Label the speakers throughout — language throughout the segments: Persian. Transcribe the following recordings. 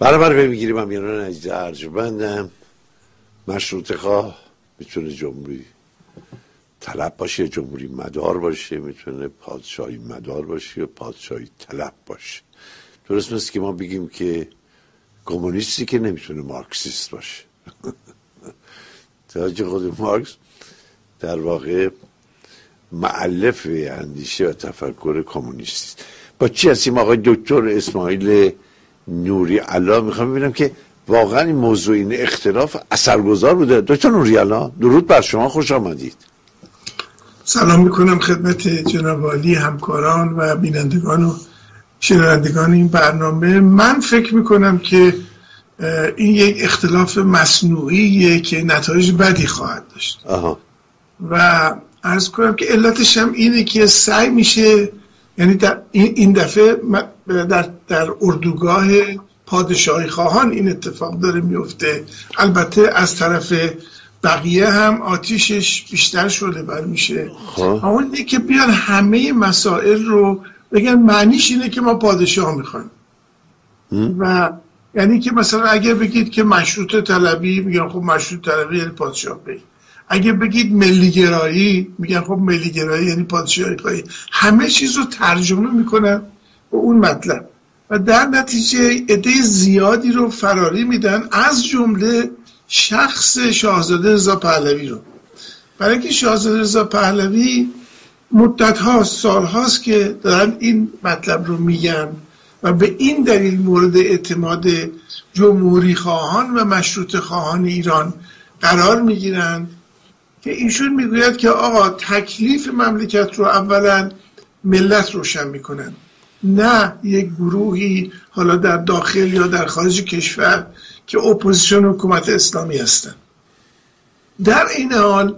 Speaker 1: برابر می‌گیریم هم یعنی عزیز ارجمندم مشروط خواه می‌تونه جمهوری طلب باشه جمهوری مدار باشه می‌تونه پادشاهی مدار باشه یا پادشاهی طلب باشه. درست مثل که ما بگیم که کمونیستی که نمی‌تونه مارکسیست باشه. توجه خود مارکس در واقع معلف اندیشه و تفکر کمونیستی با چی هستیم؟ آقای دکتر اسماعیل نوری علا می‌خوام ببینم که واقعا این موضوع این اختلاف اثرگذار بوده. دکتر نوری علا درود بر شما خوش آمدید.
Speaker 2: سلام می‌کنم خدمت جناب عالی همکاران و بینندگان و شنوندگان این برنامه. من فکر می‌کنم که این یک اختلاف مصنوعیه که نتایج بدی خواهد داشت. آها. و ارز کنم که علتش هم اینه که سعی میشه یعنی این دفعه در, در اردوگاه پادشاهی خواهان این اتفاق داره میفته. البته از طرف بقیه هم آتیشش بیشتر شده بر میشه. خب. اما اینه که بیان همه مسائل رو بگن معنیش اینه که ما پادشاه می‌خوایم. و یعنی که مثلا اگر بگید که مشروط طلبی میگن خب مشروط طلبی یعنی پادشاه بی اگه بگید ملیگرایی میگن خب ملیگرایی یعنی پادشاهی خواهی همه چیز رو ترجمه می‌کنن. به اون مطلب. و در نتیجه عده زیادی رو فراری میدن از جمله شخص شاهزاده رضا پهلوی رو. برای اینکه شاهزاده رضا پهلوی مدت هاست سال هاست که دارن این مطلب رو میگن و به این دلیل مورد اعتماد جمهوری خواهان و مشروط خواهان ایران قرار می‌گیرند که ایشون می‌گوید که آقا تکلیف مملکت رو اولا ملت روشن می‌کنن. نه یک گروهی حالا در داخل یا در خارج کشور که اپوزیسیون حکومت اسلامی هستن. در این حال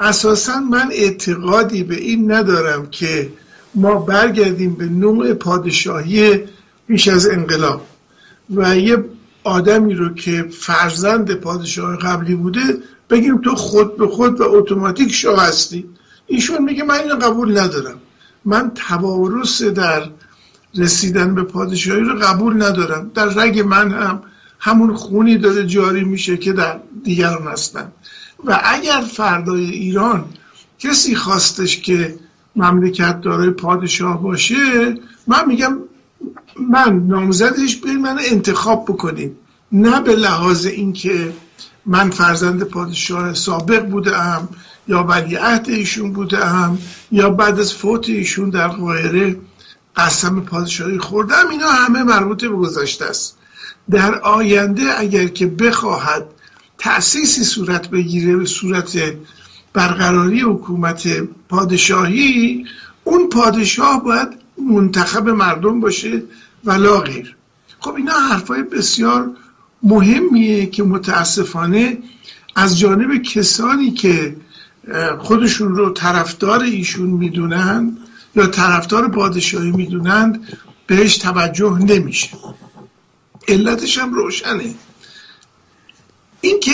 Speaker 2: اساسا من اعتقادی به این ندارم که ما برگردیم به نوع پادشاهی پیش از انقلاب و یه آدمی رو که فرزند پادشاه قبلی بوده بگیم تو خود به خود و اتوماتیک شاه هستی. ایشون میگه من اینو قبول ندارم. من توارث در رسیدن به پادشاهی رو قبول ندارم. در رگ من هم همون خونی داره جاری میشه که در دیگران هستن. و اگر فردای ایران کسی خواستش که مملکت داره پادشاه باشه من میگم من نامزدش به من انتخاب بکنیم نه به لحاظ اینکه من فرزند پادشاه سابق بودم یا ولیعهد ایشون بودم یا بعد از فوت ایشون در قاهره قسم پادشاهی خوردم اینا همه مربوط به گذشته است. در آینده اگر که بخواهد تأسیسی صورت بگیره به صورت برقراری حکومت پادشاهی اون پادشاه باید منتخب مردم باشه ولا غیر خب اینا حرفای بسیار مهمیه که متاسفانه از جانب کسانی که خودشون رو طرفدار ایشون می‌دونن یا طرفدار پادشاهی می‌دونند بهش توجه نمیشه. علتش هم روشنه. اینکه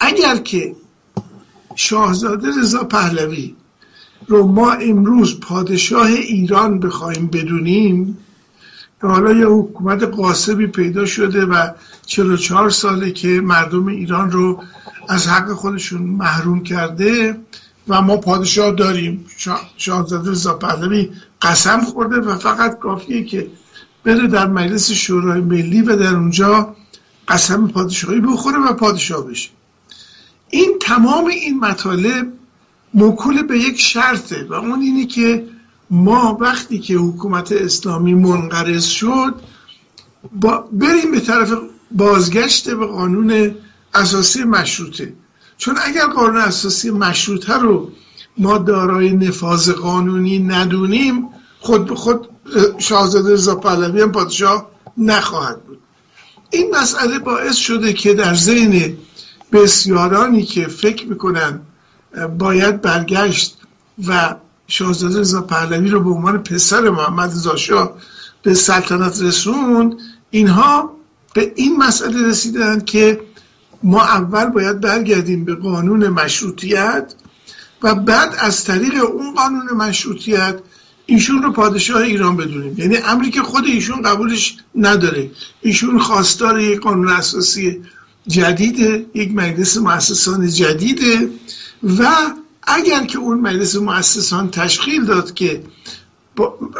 Speaker 2: اگر که شاهزاده رضا پهلوی رو ما امروز پادشاه ایران بخوایم بدونیم حالا یه حکومت قاسبی پیدا شده و 44 ساله که مردم ایران رو از حق خودشون محروم کرده و ما پادشاه داریم. شاهزاده رضا پهلوی قسم خورده و فقط کافیه که بره در مجلس شورای ملی و در اونجا قسم پادشاهی بخوره و پادشاه بشه. این تمام این مطالب موکول به یک شرطه و اون اینه که ما وقتی که حکومت اسلامی منقرض شد با بریم به طرف بازگشت به قانون اساسی مشروطه. چون اگر قانون اساسی مشروطه رو ما دارای نفاذ قانونی ندونیم خود به خود شاهزاده رضا پهلوی هم پادشاه نخواهد بود. این مسئله باعث شده که در ذهن بسیارانی که فکر می‌کنن باید برگشت و شاهزاده رضا پهلوی رو به عنوان پسر محمد زاشا به سلطنت رسوند اینها به این مسئله رسیدن که ما اول باید برگردیم به قانون مشروطیت و بعد از طریق اون قانون مشروطیت ایشون رو پادشاه ایران بدونیم. یعنی امری که خود ایشون قبولش نداره. ایشون خواستار یک قانون اساسی جدیده یک مجلس مؤسسان جدیده و اگر که اون مجلس مؤسسان تشکیل داد که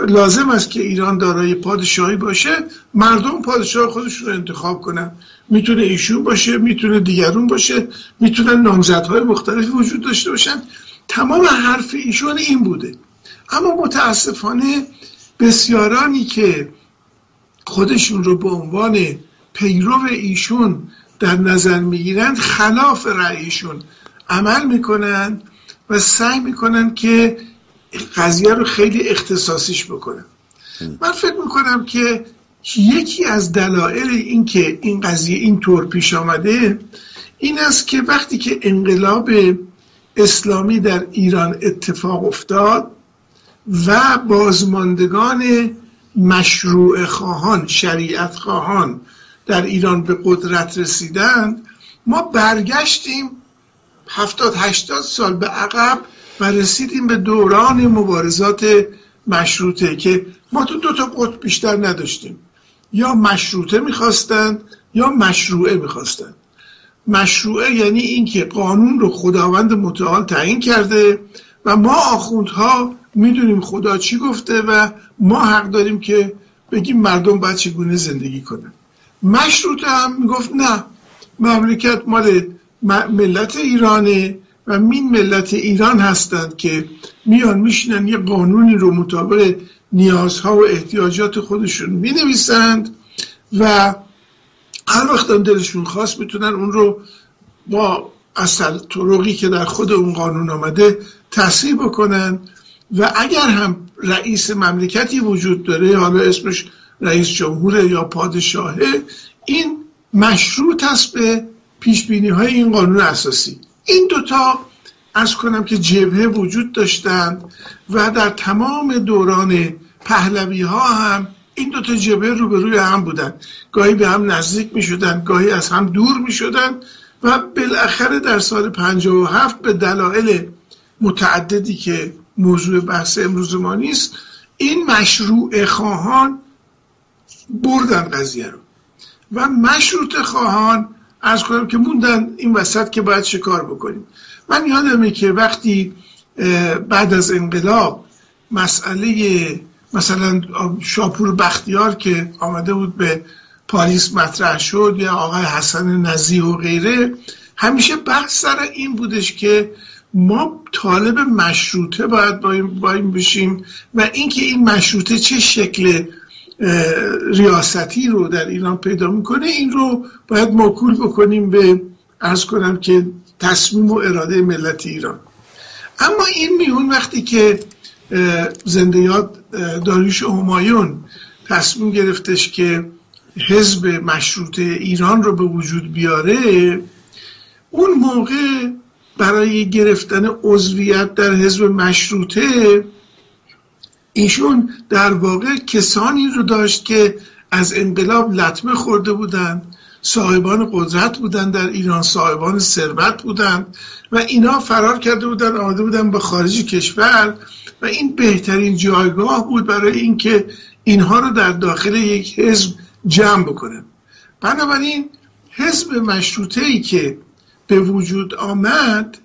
Speaker 2: لازم است که ایران دارای پادشاهی باشه مردم پادشاه خودشون رو انتخاب کنن. می‌تونه ایشون باشه می‌تونه دیگرون باشه می‌تونن نامزدهای مختلفی وجود داشته باشن. تمام حرف ایشون این بوده. اما متاسفانه بسیارانی که خودشون رو به عنوان پیرو ایشون در نظر می‌گیرند خلاف رأیشون عمل می‌کنن و سعی می‌کنن که قضیه رو خیلی اختصاصیش بکنن من فکر می‌کنم که یکی از دلایل این که این قضیه این طور پیش آمده این است که وقتی که انقلاب اسلامی در ایران اتفاق افتاد و بازماندگان مشروع خواهان شریعت خواهان در ایران به قدرت رسیدند ما برگشتیم هفتاد هشتاد سال به عقب و رسیدیم به دوران مبارزات مشروطه که ما تو دو تا قطب بیشتر نداشتیم. یا مشروطه می‌خواستند یا مشروعه می‌خواستند. مشروعه یعنی اینکه قانون رو خداوند متعال تعیین کرده و ما آخوندها می‌دونیم خدا چی گفته و ما حق داریم که بگیم مردم باید چگونه زندگی کنن. مشروطه هم می‌گفت نه مملکت مال ملت ایرانه و مین ملت ایران هستند که میان میشینن یه قانونی رو مطابق نیازها و احتیاجات خودشون می نویسند و هر وقت هم دلشون خواست می‌تونن اون رو با اصل طرقی که در خود اون قانون آمده تصحیح بکنن و اگر هم رئیس مملکتی وجود داره حالا اسمش رئیس جمهور یا پادشاهه این مشروط است به پیش بینی های این قانون اساسی. این دوتا از کنم که جبهه وجود داشتند و در تمام دوران پهلوی ها هم این دوتا جبهه روبروی هم بودن. گاهی به هم نزدیک می شدن گاهی از هم دور می شدن و بالاخره در سال 57 به دلایل متعددی که موضوع بحث امروز ما نیست این مشروع خواهان بردن قضیه رو. و مشروط خواهان از کنم که موندن این وسط که باید شکار بکنیم. من یادمه که وقتی بعد از انقلاب مسئله مثلا شاپور بختیار که آمده بود به پاریس مطرح شد یا آقای حسن نزیه و غیره همیشه بحث سر این بودش که ما طالب مشروطه باید با این بشیم و اینکه این مشروطه چه شکل ریاستی رو در ایران پیدا می‌کنه این رو باید موکول بکنیم به ارز کنم که تصمیم و اراده ملت ایران. اما این میون وقتی که زنده یاد داریوش همایون تصمیم گرفتش که حزب مشروطه ایران رو به وجود بیاره اون موقع برای گرفتن عضویت در حزب مشروطه ایشون در واقع کسانی رو داشت که از انقلاب لطمه خورده بودند صاحبان قدرت بودن در ایران صاحبان ثروت بودند و اینا فرار کرده بودن آمده بودن به خارج کشور و این بهترین جایگاه بود برای اینکه اینها رو در داخل یک حزب جمع بکنن. بنابراین حزب مشروطه ای که به وجود آمد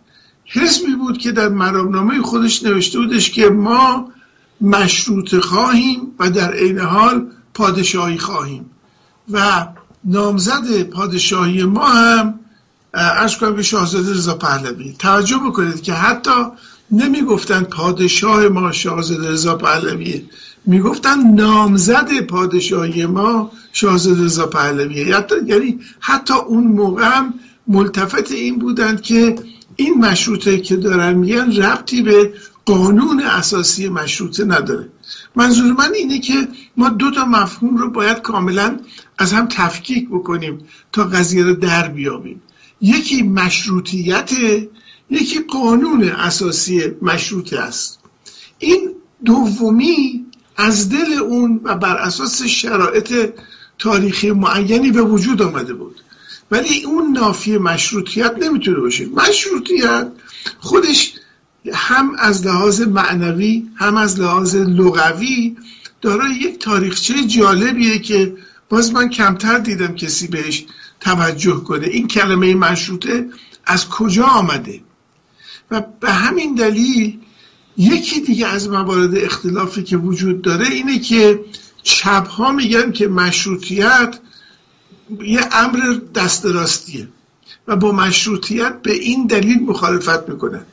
Speaker 2: حزبی بود که در مرامنامه خودش نوشته بودش که ما مشروط خواهیم و در عین حال پادشاهی خواهیم. و نامزد پادشاهی ما هم ارز کنم که شاهزاده رضا پهلوی. توجه بکنید که حتی نمی‌گفتن پادشاه ما شاهزاده رضا پهلویه. می‌گفتن نامزد پادشاهی ما شاهزاده رضا پهلویه. یعنی حتی اون موقع هم ملتفت این بودند که این مشروطه که دارن میگن ربطی به قانون اساسی مشروطه نداره. منظور من اینه که ما دو تا مفهوم رو باید کاملا از هم تفکیک بکنیم تا قضیه رو در بیابیم. یکی مشروطیت یکی قانون اساسی مشروطه است. این دومی از دل اون و بر اساس شرایط تاریخی معینی به وجود آمده بود. ولی اون نافی مشروطیت نمی‌تونه باشه. مشروطیت خودش هم از لحاظ معنوی هم از لحاظ لغوی دارای یک تاریخچه جالبیه که باز من کمتر دیدم کسی بهش توجه کنه. این کلمه مشروطه از کجا آمده؟ و به همین دلیل یکی دیگه از موارد اختلافی که وجود داره اینه که چپ ها میگن که مشروطیت یه امر دست راستیه و با مشروطیت به این دلیل مخالفت می‌کنن.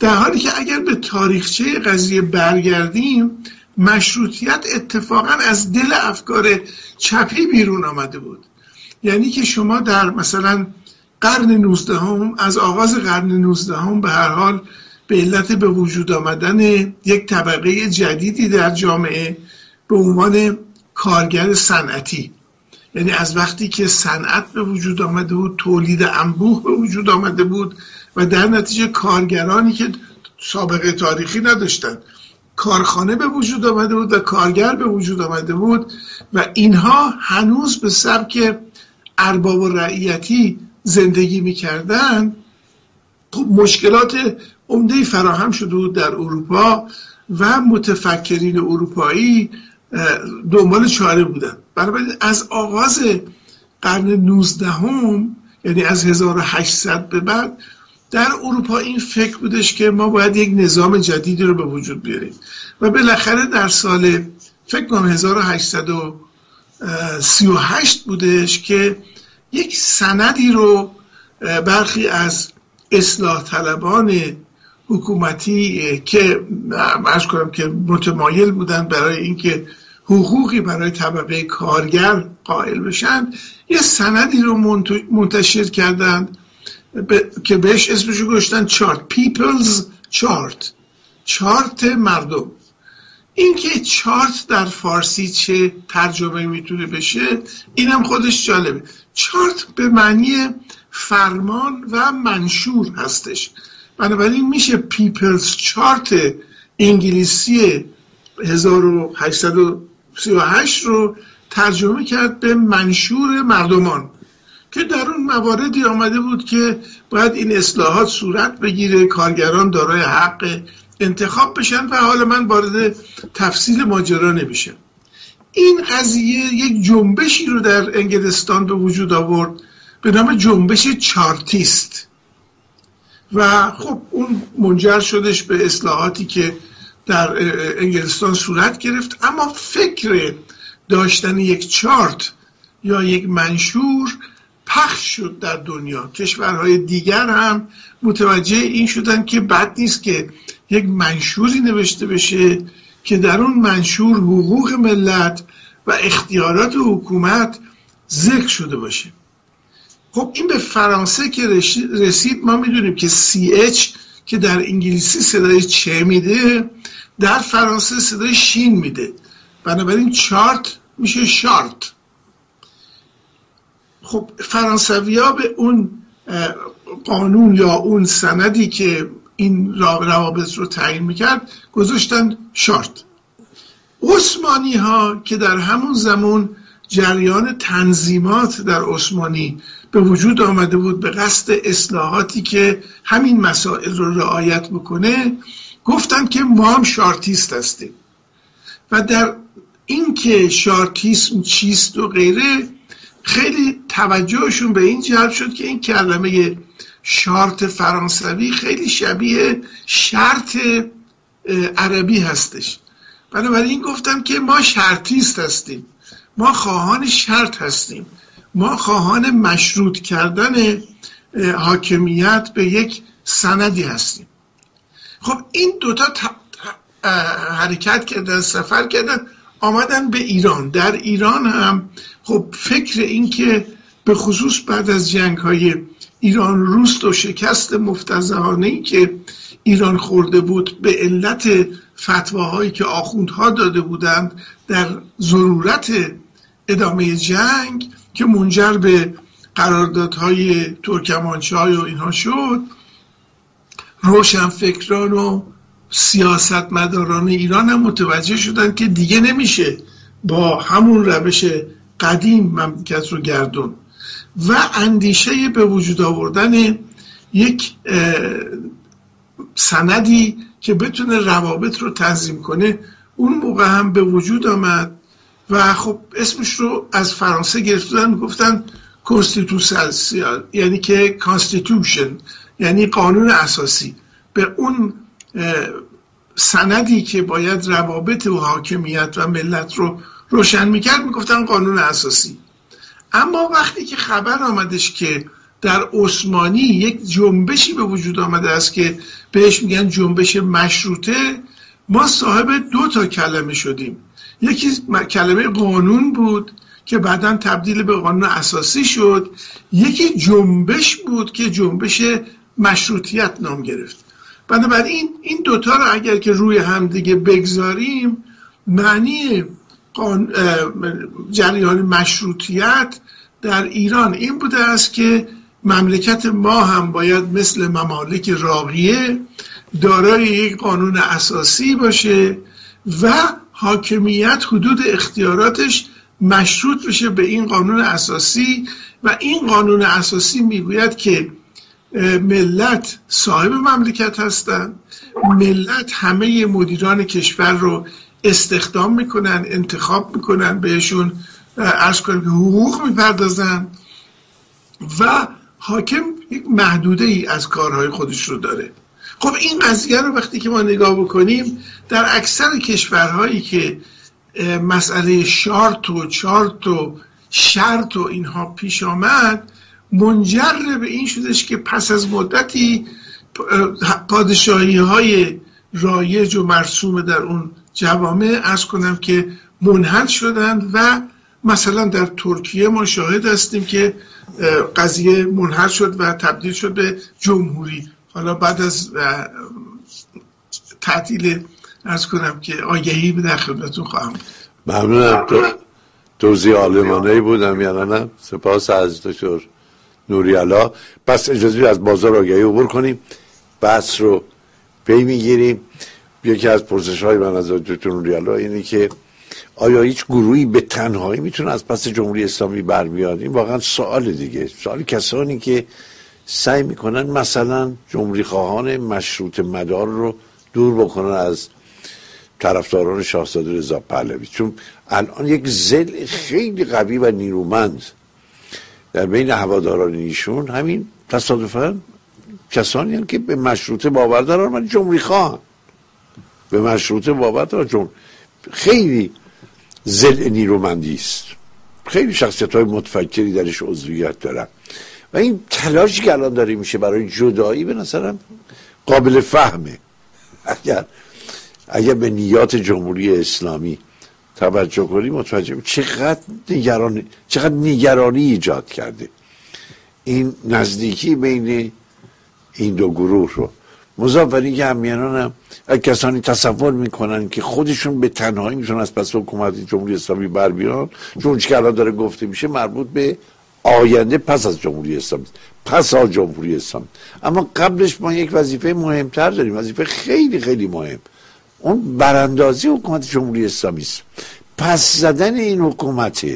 Speaker 2: در حالی که اگر به تاریخچه قضیه برگردیم مشروطیت اتفاقا از دل افکار چپی بیرون آمده بود. یعنی که شما در مثلا قرن 19 هم از آغاز قرن 19 هم به هر حال به علت به وجود آمدن یک طبقه جدیدی در جامعه به عنوان کارگر صنعتی. یعنی از وقتی که صنعت به وجود آمده بود تولید انبوه به وجود آمده بود و در نتیجه کارگرانی که سابقه تاریخی نداشتن. کارخانه به وجود آمده بود و کارگر به وجود آمده بود و اینها هنوز به سبک ارباب و رعیتی زندگی می‌کردن. خب مشکلات عمده فراهم شده بود در اروپا و متفکرین اروپایی دنبال چاره بودن. بنابراین از آغاز قرن 19 هم یعنی از 1800 به بعد در اروپا این فکر بودش که ما باید یک نظام جدیدی رو به وجود بیاریم. و بالاخره در سال فکر کنم 1838 بودش که یک سندی رو برخی از اصلاح طلبان حکومتی که ارز کنم که متمایل بودن برای اینکه حقوقی برای طبقه کارگر قائل بشن یه سندی رو منتشر کردند. که بهش اسمشو گذاشتن چارت. پیپلز چارت چارت مردم. اینکه چارت در فارسی چه ترجمه می‌تونه بشه اینم خودش جالبه. چارت به معنی فرمان و منشور هستش. بنابراین میشه پیپلز چارت انگلیسی 1838 رو ترجمه کرد به منشور مردمان. که در اون مواردی آمده بود که باید این اصلاحات صورت بگیره کارگران دارای حق انتخاب بشن و حالا من وارد تفصیل ماجرا نمیشم. این قضیه یک جنبشی رو در انگلستان به وجود آورد به نام جنبش چارتیست. و خب اون منجر شدش به اصلاحاتی که در انگلستان صورت گرفت. اما فکر داشتن یک چارت یا یک منشور پخش شد در دنیا. کشورهای دیگر هم متوجه این شدن که بد نیست که یک منشوری نوشته بشه که در اون منشور حقوق ملت و اختیارات حکومت ذکر شده باشه. خب این به فرانسه که رسید ما می‌دونیم که CH که در انگلیسی صدای چه میده در فرانسه صدای شین میده. بنابراین چارت میشه شارت. خب فرانسوی به اون قانون یا اون سندی که این روابط رو تعیین می‌کرد گذاشتن شارت عثمانی ها که در همون زمان جریان تنظیمات در عثمانی به وجود آمده بود به قصد اصلاحاتی که همین مسائل رو رعایت بکنه گفتن که ما هم شارتیست هستیم. و در اینکه شارتیسم چیست و غیره خیلی توجهشون به این جلب شد که این کلمه شارت فرانسوی خیلی شبیه شرط عربی هستش. بنابراین گفتم که ما شرطیست هستیم. ما خواهان شرط هستیم. ما خواهان مشروط کردن حاکمیت به یک سندی هستیم. خب این دوتا حرکت کردن سفر کردن. آمدن به ایران. در ایران هم خب فکر این که به خصوص بعد از جنگ های ایران روست و شکست مفتزهانه ای که ایران خورده بود به علت فتواهایی که آخوندها داده بودند در ضرورت ادامه جنگ که منجر به قراردادهای ترکمانچای و اینها شد روشن فکران و سیاستمداران ایران هم متوجه شدن که دیگه نمیشه با همون روش قدیم مملکت رو گردوند. و اندیشه به وجود آوردن یک سندی که بتونه روابط رو تنظیم کنه اون موقع هم به وجود آمد و خب اسمش رو از فرانسه گرفتن گفتن constitution یعنی که constitution یعنی قانون اساسی. به اون سندی که باید روابط و حاکمیت و ملت رو روشن می‌کرد می‌گفتن قانون اساسی. اما وقتی که خبر آمدش که در عثمانی یک جنبشی به وجود آمده است که بهش میگن جنبش مشروطه ما صاحب دو تا کلمه شدیم. یکی کلمه قانون بود که بعدا تبدیل به قانون اساسی شد. یکی جنبش بود که جنبش مشروطیت نام گرفت. بنابراین این دوتا رو اگر که روی همدیگه بگذاریم معنی جریان مشروطیت در ایران این بوده است که مملکت ما هم باید مثل ممالک راقیه دارای یک قانون اساسی باشه و حاکمیت حدود اختیاراتش مشروط بشه به این قانون اساسی و این قانون اساسی می‌گوید که ملت صاحب مملکت هستند ملت همه مدیران کشور رو استخدام می‌کنن انتخاب می‌کنن بهشون ارز کنیم که حقوق می‌پردازن و حاکم یک محدوده ای از کارهای خودش رو داره. خب این قضیه رو وقتی که ما نگاه بکنیم در اکثر کشورهایی که مسئله شارت و چارت و شرط و اینها پیش آمد منجر به این شدش که پس از مدتی پادشاهی های رایج و مرسوم در اون جوامع از کنم که منحل شدند و مثلا در ترکیه ما شاهد هستیم که قضیه منحل شد و تبدیل شد به جمهوری. حالا بعد از تعطیل از کنم که آگهی به در خدمتون خواهم
Speaker 1: ممنونم. توضیح آلمانه بودم یا نه؟ سپاس از دکتر. نوریالا پس اجازه از بازار آگهی عبور کنیم. بحث رو پی می‌گیریم. یکی از پرسش های من از دکتر نوریالا اینه که آیا هیچ گروهی به تنهایی می‌تونه از پس جمهوری اسلامی بر بیاد این واقعا سوال دیگه. سوال کسانی که سعی می‌کنن مثلا جمهوری خواهان مشروط مدار رو دور بکنن از طرفداران شاهزاده رضا پهلوی. چون الان یک زل خیلی قوی و نیرومند در بین هواداران ایشون همین تصادفا کسانی هم که به مشروطه باور دارن من جمهوری خواهن به مشروطه باور دارن. چون خیلی زل نیرومندی است. خیلی شخصیت های متفکری درش عضویت دارن. و این تلاشی که الان داره میشه برای جدایی به نظرم قابل فهمه. اگر اگر به نیات جمهوری اسلامی توجه کنیم متوجه چقدر نگرانی چقدر نگرانی ایجاد کرده این نزدیکی بین این دو گروه رو. مضاف که همیانان هم کسانی تصور می‌کنن که خودشون به تنهایی می‌تونن از پس حکومت جمهوری اسلامی بر بیان چون که الان داره گفته میشه مربوط به آینده پس از جمهوری اسلامی پس از جمهوری اسلامی اما قبلش ما یک وظیفه مهمتر داریم. وظیفه خیلی خیلی مهم. اون براندازی حکومت جمهوری اسلامی است. پس زدن این حکومت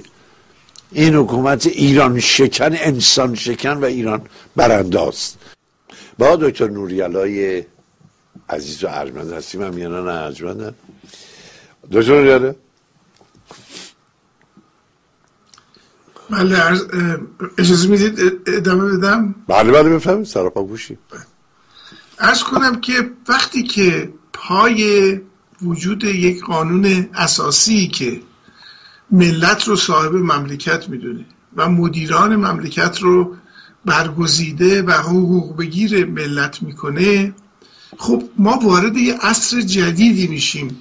Speaker 1: این حکومت ایران شکن انسان شکن و ایران برانداز. با دکتر نوریالای عزیز و ارجمند هستیم هم یعنی نه ارجمند دکتر نوریاله
Speaker 2: بله اجازه می‌دید ادامه بدم؟
Speaker 1: بله بله بفهمید سراپا گوشی.
Speaker 2: ارز کنم که وقتی که پای وجود یک قانون اساسی که ملت رو صاحب مملکت می‌دونه و مدیران مملکت رو برگزیده و حقوق بگیر ملت می‌کنه خب ما وارد یه عصر جدیدی میشیم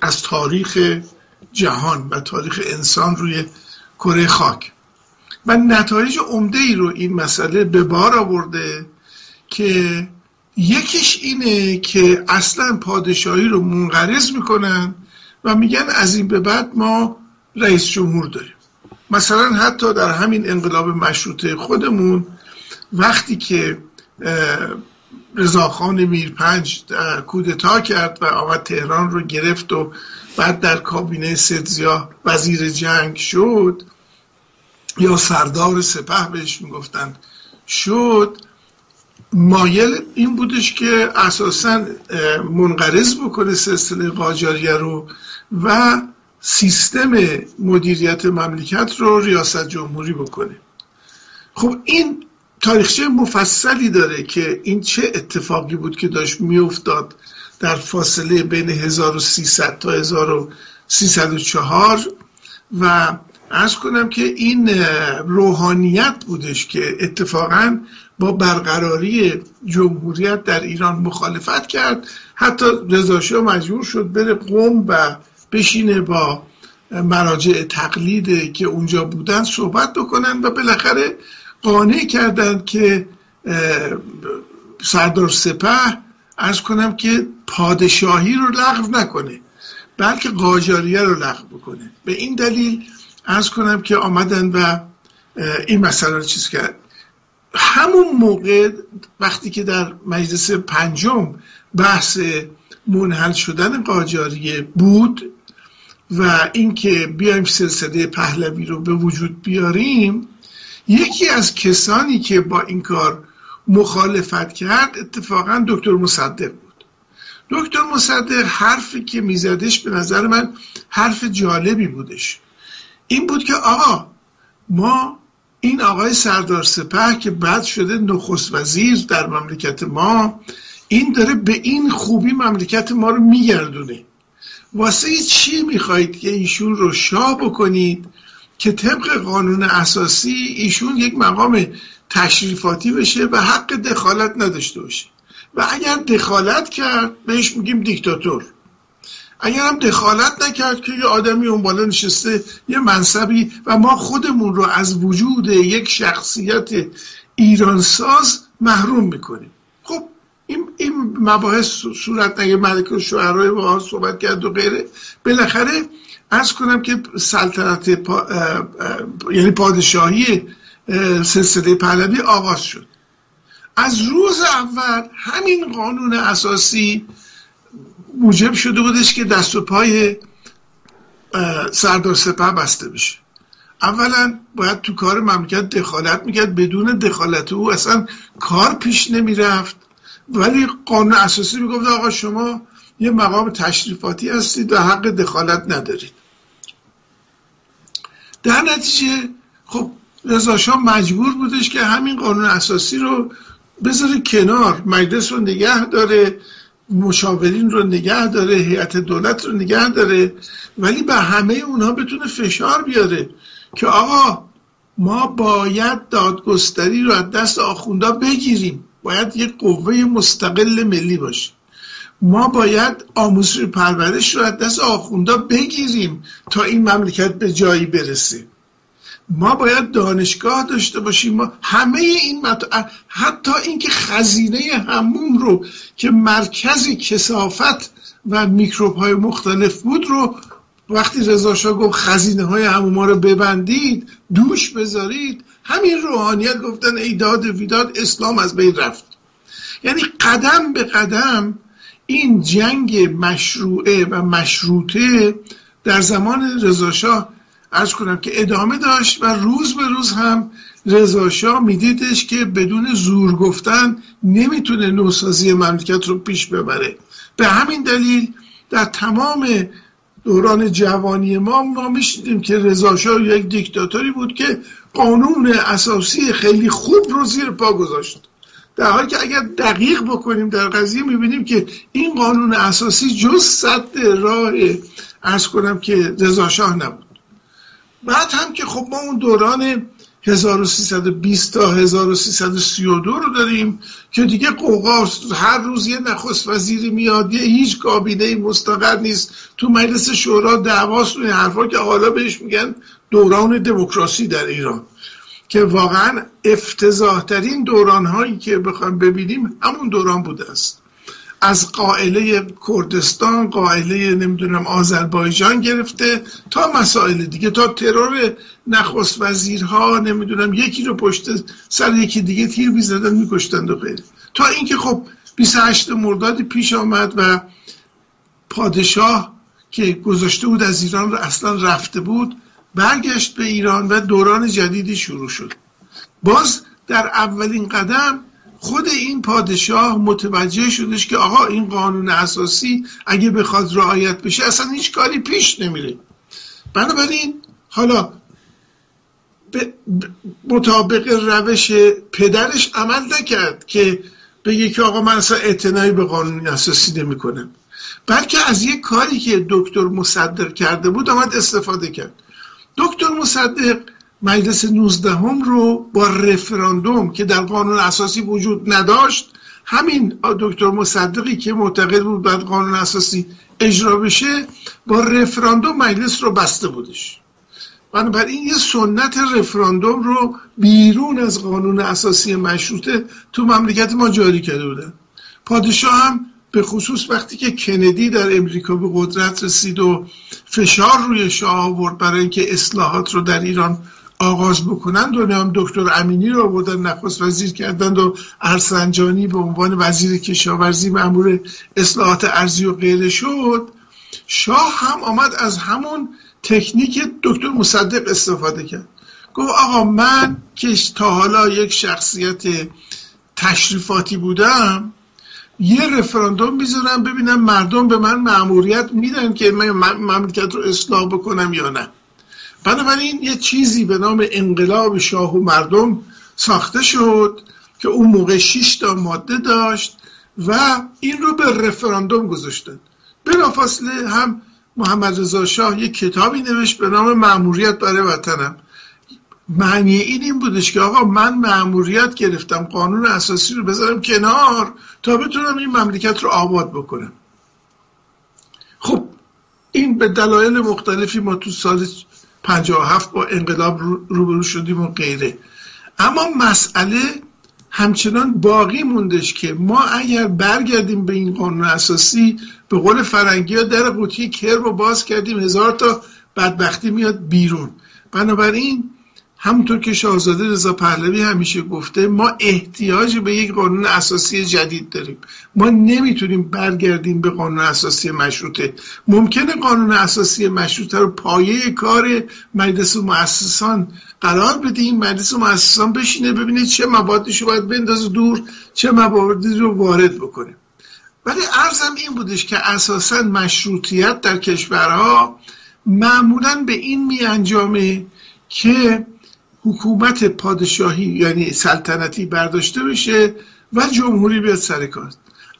Speaker 2: از تاریخ جهان و تاریخ انسان روی کره خاک. و نتایج عمده ای رو این مسئله به بار آورده که یکیش اینه که اصلا پادشاهی رو منقرض می‌کنن و میگن از این به بعد ما رئیس جمهور داریم. مثلا حتی در همین انقلاب مشروطه خودمون وقتی که رضاخان میرپنج کودتا کرد و آمد تهران رو گرفت و بعد در کابینه سدزیا وزیر جنگ شد یا سردار سپه بهش می‌گفتن شد. مایل این بودش که اساسا منقرض بکنه سلسله قاجاریه رو و سیستم مدیریت مملکت رو ریاست جمهوری بکنه. خب این تاریخچه مفصلی داره که این چه اتفاقی بود که داشت میافتاد در فاصله بین 1300 تا 1304 و ارز کنم که این روحانیت بودش که اتفاقا با برقراری جمهوریت در ایران مخالفت کرد. حتی رضا مجبور شد بره قوم و بشینه با مراجع تقلید که اونجا بودن صحبت بکنن و بالاخره قانع کردند که سردار سپه ارز کنم که پادشاهی رو لغو نکنه بلکه قاجاریه رو لغو بکنه. به این دلیل ارز کنم که آمدن و این مسئله رو چیز کرد همون موقع وقتی که در مجلس پنجم بحث منحل شدن قاجاریه بود و اینکه بیایم سلسله پهلوی رو به وجود بیاریم یکی از کسانی که با این کار مخالفت کرد اتفاقا دکتر مصدق بود. دکتر مصدق حرفی که میزدش به نظر من حرف جالبی بودش. این بود که آقا ما این آقای سردار سپه که بعد شده نخست وزیر در مملکت ما این داره به این خوبی مملکت ما رو میگردونه. واسه چی می‌خواهید که ایشون رو شاه بکنید که طبق قانون اساسی ایشون یک مقام تشریفاتی بشه و حق دخالت نداشته باشه؟ و اگر دخالت کرد بهش میگیم دیکتاتور. اگر هم دخالت نکرد که یه آدمی اون بالا نشسته یه منصبی و ما خودمون رو از وجود یک شخصیت ایرانساز محروم می‌کنیم. خب این, این مباحث صورت نگه ملک و شعرهای با صحبت کرد و غیره. بالاخره ارز کنم که سلطنت یعنی پادشاهی سلسله پهلوی آغاز شد. از روز اول همین قانون اساسی موجب شده بودش که دست و پای سردار سپه بسته بشه. اولا باید تو کار مملکت دخالت می‌کرد. بدون دخالت او اصلا کار پیش نمی‌رفت. ولی قانون اساسی می‌گفت آقا شما یه مقام تشریفاتی هستید و حق دخالت ندارید. در نتیجه خب رضا مجبور بودش که همین قانون اساسی رو بذاره کنار. مجلس رو نگه داره. مشاورین رو نگه داره هیئت دولت رو نگه داره ولی به همه اونها بتونه فشار بیاره که آقا ما باید دادگستری رو از دست آخوندا بگیریم. باید یک قوه مستقل ملی باشه. ما باید آموزش پرورش رو از دست آخوندا بگیریم تا این مملکت به جایی برسه. ما باید دانشگاه داشته باشیم. ما همه این مط... حتی اینکه خزینه همون رو که مرکز کسافت و میکروب های مختلف بود رو وقتی رضا گفت خزینه های همون ما رو ببندید دوش بذارید همین روحانیت گفتن ایداد ویداد اسلام از بین رفت. یعنی قدم به قدم این جنگ مشروعه و مشروطه در زمان رضاشاه ارز کنم که ادامه داشت و روز به روز هم رضاشاه میدیدش که بدون زور گفتن نمی‌تونه نوسازی مملکت رو پیش ببره. به همین دلیل در تمام دوران جوانی ما ما میشنیدیم که رضاشاه یک دیکتاتوری بود که قانون اساسی خیلی خوب رو زیر پا گذاشت. در حالی که اگر دقیق بکنیم در قضیه می‌بینیم که این قانون اساسی جز صد راه ارز کنم که رضاشاه نبود. بعد هم که خب ما اون دوران 1320 تا 1332 رو داریم که دیگه قوقاست هر روز یه نخست وزیری میاد یه هیچ کابینه مستقر نیست. تو مجلس شورا دعواست این حرفا که حالا بهش میگن دوران دموکراسی در ایران. که واقعا افتضاح ترین دوران هایی که بخوایم ببینیم همون دوران بوده است. از قائله کردستان قائله نمی‌دونم آذربایجان گرفته تا مسائل دیگه تا ترور نخست وزیرها نمی‌دونم یکی رو پشت سر یکی دیگه تیر بیزدن میکشتند و غیره. تا اینکه خب 28 مرداد پیش آمد و پادشاه که گذاشته بود از ایران رو اصلا رفته بود برگشت به ایران و دوران جدیدی شروع شد. باز در اولین قدم خود این پادشاه متوجه شدش که آقا این قانون اساسی اگه بخواد رعایت بشه اصلا هیچ کاری پیش نمیره. بنابراین حالا مطابق روش پدرش عمل نکرد که بگه که آقا من اصلا اعتنایی به قانون اساسی نمی کنم بلکه از یک کاری که دکتر مصدق کرده بود آمد استفاده کرد. دکتر مصدق مجلس 19 هم رو با رفراندوم که در قانون اساسی وجود نداشت همین دکتر مصدقی که معتقد بود بعد قانون اساسی اجرا بشه با رفراندوم مجلس رو بسته بودش. بنابراین یه سنت رفراندوم رو بیرون از قانون اساسی مشروطه تو مملکت ما جاری کرده بودن. پادشاه هم به خصوص وقتی که کندی در امریکا به قدرت رسید و فشار روی شاه آورد برای اینکه اصلاحات رو در ایران آغاز بکنند و هم دکتر امینی رو آوردن نخست وزیر کردند و ارسنجانی به عنوان وزیر کشاورزی مأمور اصلاحات ارزی و غیره شد. شاه هم آمد از همون تکنیک دکتر مصدق استفاده کرد. گفت آقا من که تا حالا یک شخصیت تشریفاتی بودم یه رفراندوم می‌ذارم ببینم مردم به من معموریت میدن که من مملکت رو اصلاح بکنم یا نه. بنابراین یه چیزی به نام انقلاب شاه و مردم ساخته شد که اون موقع 6 تا ماده داشت و این رو به رفراندوم گذاشتن. بلافاصله هم محمد رضا شاه یک کتابی نوشت به نام معموریت برای وطنم. معنی این این بودش که آقا من معموریت گرفتم قانون اساسی رو بذارم کنار تا بتونم این مملکت رو آباد بکنم. خب این به دلایل مختلفی ما تو سال 57 با انقلاب روبرو شدیم و غیره. اما مسئله همچنان باقی موندش که ما اگر برگردیم به این قانون اساسی به قول فرنگی ها در قوطی کرم رو باز کردیم هزار تا بدبختی میاد بیرون. بنابراین همونطور که شاهزاده رضا پهلوی همیشه گفته ما احتیاج به یک قانون اساسی جدید داریم. ما نمی‌تونیم برگردیم به قانون اساسی مشروطه. ممکنه قانون اساسی مشروطه رو پایه کار مجلس مؤسسان قرار بدیم مجلس مؤسسان بشینه ببینه چه مبادی رو باید بندازه دور چه مبادی رو وارد بکنه. ولی ارزم این بودش که اساسا مشروطیت در کشورها معمولا به این می انجامه که حکومت پادشاهی یعنی سلطنتی برداشته بشه و جمهوری بیاد سر کار.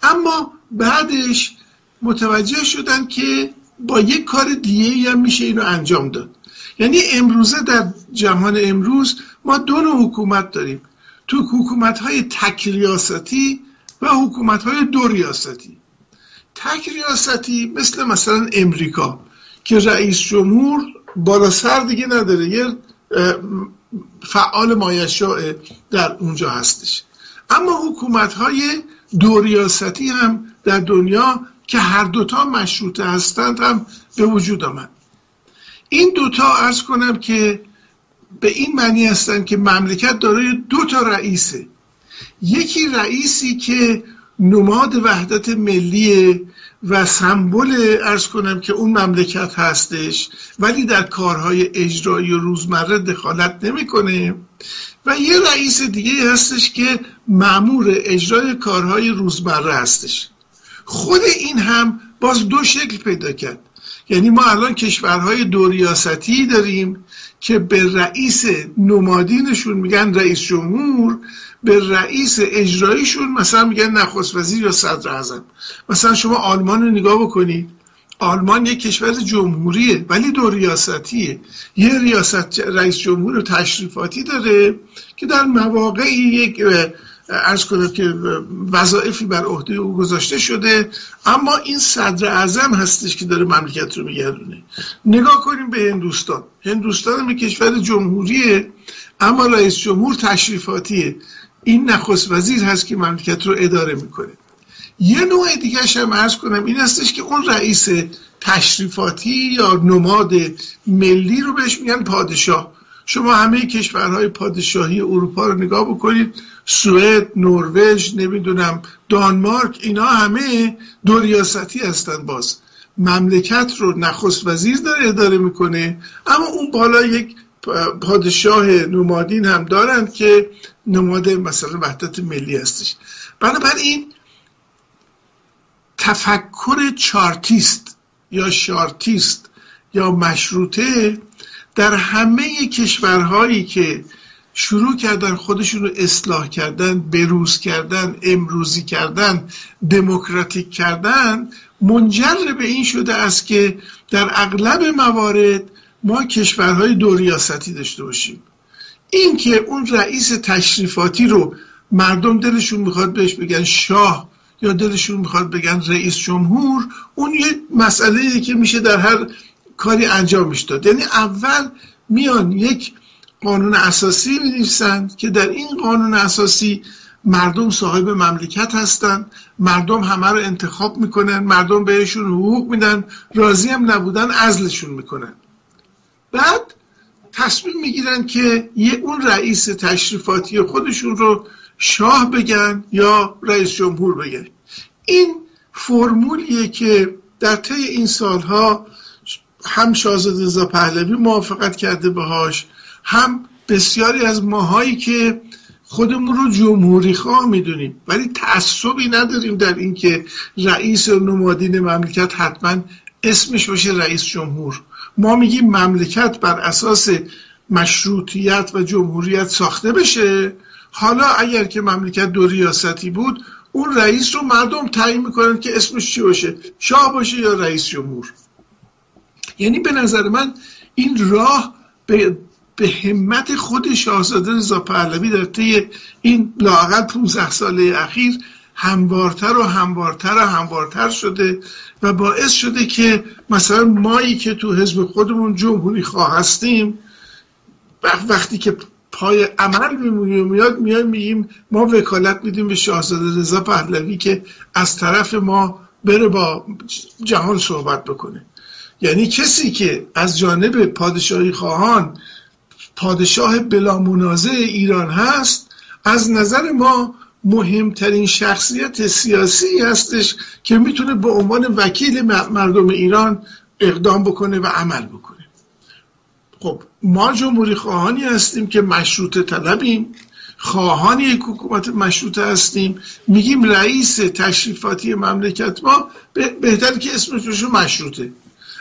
Speaker 2: اما بعدش متوجه شدن که با یک کار دیگه هم میشه اینو انجام داد. یعنی امروزه در جهان امروز ما دو نوع حکومت داریم. تو حکومت های تک ریاستی و حکومت های دو ریاستی تک ریاستی مثل مثلا امریکا که رئیس جمهور بالا سر دیگه نداره. یه فعال مایشاء در اونجا هستش. اما حکومت های دو ریاستی هم در دنیا که هر دوتا مشروطه هستند هم به وجود آمد. این دوتا ارز کنم که به این معنی هستند که مملکت دارای دو تا رئیسه. یکی رئیسی که نماد وحدت ملی و سمبل ارز کنم که اون مملکت هستش ولی در کارهای اجرایی و روزمره دخالت نمی‌کنه. و یه رئیس دیگه هستش که معمور اجرای کارهای روزمره هستش. خود این هم باز دو شکل پیدا کرد. یعنی ما الان کشورهای دو ریاستی داریم که به رئیس نمادینشون میگن رئیس جمهور به رئیس اجراییشون مثلا میگن نخست وزیر یا صدر اعظم. مثلا شما آلمان رو نگاه بکنید. آلمان یک کشور جمهوریه ولی دو ریاستیه. یه ریاست رئیس جمهور تشریفاتی داره که در مواقعی یک ارز کنم که وظایفی بر عهده او گذاشته شده. اما این صدر اعظم هستش که داره مملکت رو میگردونه. نگاه کنیم به هندوستان. هندوستان هم کشور جمهوریه اما رئیس جمهور تشریفاتیه. این نخست وزیر هست که مملکت رو اداره می‌کنه. یه نوع دیگه هم ارز کنم این هستش که اون رئیس تشریفاتی یا نماد ملی رو بهش میگن پادشاه. شما همه کشورهای پادشاهی اروپا رو نگاه بکنید سوئد، نروژ، نمی‌دونم دانمارک اینا همه دو ریاستی هستن باز. مملکت رو نخست وزیر داره اداره می‌کنه اما اون بالا یک پادشاه نمادین هم دارند که نماد مثلا وحدت ملی هستش. بنابراین تفکر چارتیست یا شارتیست یا مشروطه در همه کشورهایی که شروع کردن خودشون رو اصلاح کردن بروز کردن امروزی کردن دموکراتیک کردن منجر به این شده است که در اغلب موارد ما کشورهای دو ریاستی داشته باشیم. این که اون رئیس تشریفاتی رو مردم دلشون می‌خواد بهش بگن شاه یا دلشون می‌خواد بگن رئیس جمهور اون یه مسئله که میشه در هر کاری انجامش داد یعنی اول میان یک قانون اساسی می‌نویسند که در این قانون اساسی مردم صاحب مملکت هستند مردم همه رو انتخاب می‌کنن مردم بهشون حقوق میدن راضی هم نبودن ازلشون می‌کنن. بعد تصمیم می‌گیرن که یه اون رئیس تشریفاتی خودشون رو شاه بگن یا رئیس جمهور بگن. این فرمولیه که در طی این سالها هم شاهزاده رضا پهلوی موافقت کرده باهاش هم بسیاری از ماهایی که خودمون رو جمهوری خواه می‌دونیم. ولی تعصبی نداریم در اینکه رئیس نمادین مملکت حتما اسمش باشه رئیس جمهور. ما میگیم مملکت بر اساس مشروطیت و جمهوریت ساخته بشه. حالا اگر که مملکت دو ریاستی بود اون رئیس رو مردم تعیین می‌کنن که اسمش چی باشه؟ شاه باشه یا رئیس جمهور؟ یعنی به نظر من این راه به, به همت خود شاهزاده رضا پهلوی در طی این لاقل 15 ساله اخیر هموارتر و هموارتر و هموارتر شده و باعث شده که مثلا مایی که تو حزب خودمون جمهوری خواه هستیم وقتی که پای عمل میاد میاد میگیم ما وکالت میدیم به شاهزاده رضا پهلوی که از طرف ما بره با جهان صحبت بکنه. یعنی کسی که از جانب پادشاهی خواهان پادشاه بلا منازع ایران هست از نظر ما مهمترین شخصیت سیاسی هستش که می‌تونه به عنوان وکیل مردم ایران اقدام بکنه و عمل بکنه. خب ما جمهوری خواهانی هستیم که مشروط طلبیم. خواهان یک حکومت مشروطه هستیم. میگیم رئیس تشریفاتی مملکت ما بهتر که اسمش مشروطه.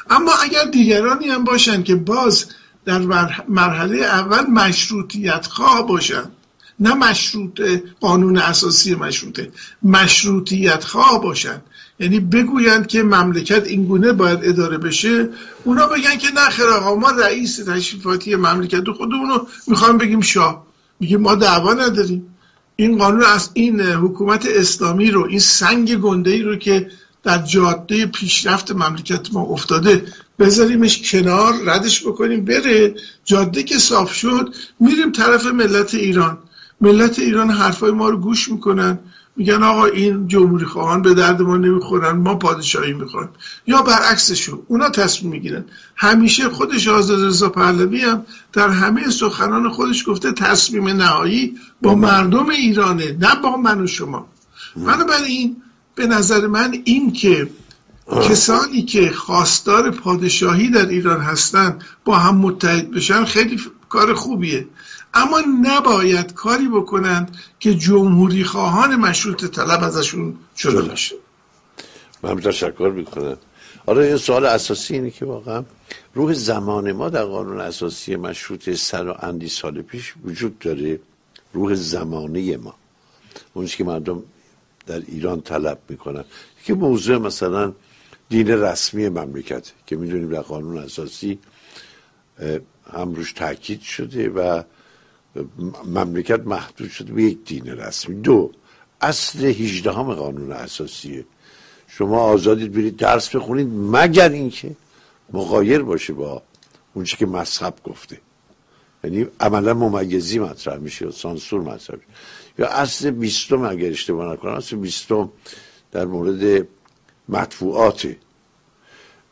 Speaker 2: اما اگر دیگرانی هم باشن که باز در مرحله اول مشروطیت خواه باشن نه مشروط قانون اساسی مشروطه مشروطیت خواه باشن. یعنی بگویند که مملکت اینگونه باید اداره بشه اونا بگن که نه آقا ما رئیس تشریفاتی مملکت خودمون رو می‌خوام بگیم شاه. میگه ما دعوا نداریم. این قانون از این حکومت اسلامی رو این سنگ گنده ای رو که در جاده پیشرفت مملکت ما افتاده بذاریمش کنار ردش بکنیم بره. جاده که صاف شد میریم طرف ملت ایران. ملت ایران حرفای ما رو گوش می‌کنن. میگن آقا این جمهوری خواهان به درد ما نمی‌خورن ما پادشاهی می‌خوایم یا برعکسشون اونا تصمیم می‌گیرن. همیشه خودش آزاد رضا پهلوی هم در همه سخنان خودش گفته تصمیم نهایی با مردم ایرانه نه با من و شما. این به نظر من این که کسانی که خواستار پادشاهی در ایران هستند با هم متحد بشن خیلی کار خوبیه. اما نباید کاری بکنند که جمهوری خواهان مشروط طلب ازشون شده باشه.
Speaker 1: من تشکر می‌کنم. آره این سوال اساسی اینه که واقعا روح زمان ما در قانون اساسی مشروط سر و اندی سال پیش وجود داره روح زمانه ما. اونی که مردم در ایران طلب می‌کنن. که موضوع مثلا دین رسمی مملکت که می‌دونیم در قانون اساسی هم روش تاکید شده و مملکت محدود شده به یک دین رسمی. دو اصل 18 هم قانون اساسیه. شما آزادید برید درس بخونید مگر اینکه مقایر باشه با اون که مذهب گفته. یعنی عملا ممیزی مطرح میشه یا سانسور مطرح میشه. یا اصل بیستم اگر اشتباه نکنم اصل بیستم در مورد مطبوعاته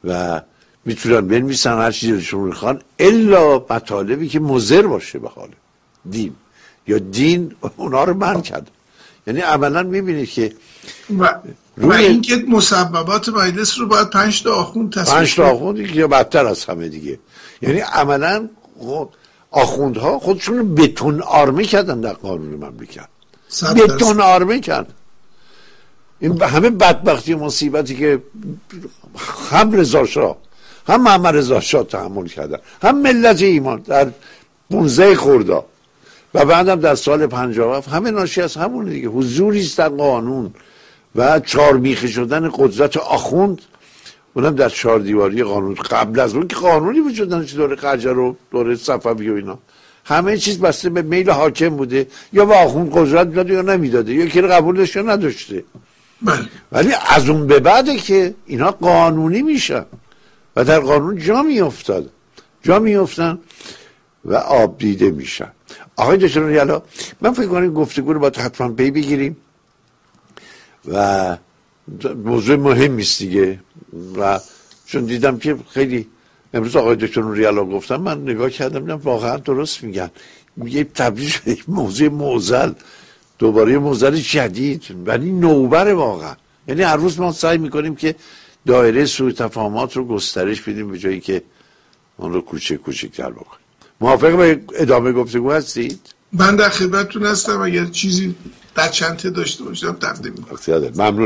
Speaker 1: و می‌تونن بنویسن هر چیزی دلشون می‌خوان الا مطالبی که مزر باشه به حال. دین. یا دین اونا رو من کرد. یعنی عملا می‌بینید که
Speaker 2: و. و اینکه مسببات مجلس رو باید پنج تا آخوند تصمیم
Speaker 1: پنج تا آخوند یا بدتر از همه دیگه. یعنی عملا آخوندها خودشون بتون آرمه کردن در قانون مملکت. بتون آرمه کرد این همه بدبختی و مصیبتی که هم رضا شاه هم محمد رضا شاه تحمل کردن. هم ملت ایمان در 15 خوردا و بعدم در سال 57 همه ناشی از همون دیگه. حضوری است در قانون و چارمیخه شدن قدرت آخوند اونم در چهار دیواری قانون. قبل از اون که قانونی وجود نداشت دوره قجر و دوره صفوی و اینا. همه چیز بسته به میل حاکم بوده. یا با آخوند قدرت داده یا نمی‌داده. یا که قبول داشته یا نداشته. بله. ولی از اون به بعده که اینا قانونی میشن و در قانون جا میافتاد. جا میافتن و آب دیده میشن. آقای دکتر ریالا من فکر کنم گفتگو رو باید حتما پی بگیریم و موضوع مهم است دیگه. و چون دیدم که خیلی امروز آقای دکتر ریالا گفتم من نگاه کردم دیدم واقعا درست میگن. یه تبدیل شده موضوع موزل دوباره موزل جدید. ولی نوبر واقعا. یعنی هر روز ما سعی می‌کنیم که دایره سوی تفاهمات رو گسترش بدیم به جایی که اون رو کوچک کوچکتر بکنیم. موافق به ادامه گفتگو هستید؟
Speaker 2: من در خدمتتون هستم اگر چیزی در چنته داشته باشم تقدیم
Speaker 1: ممنون.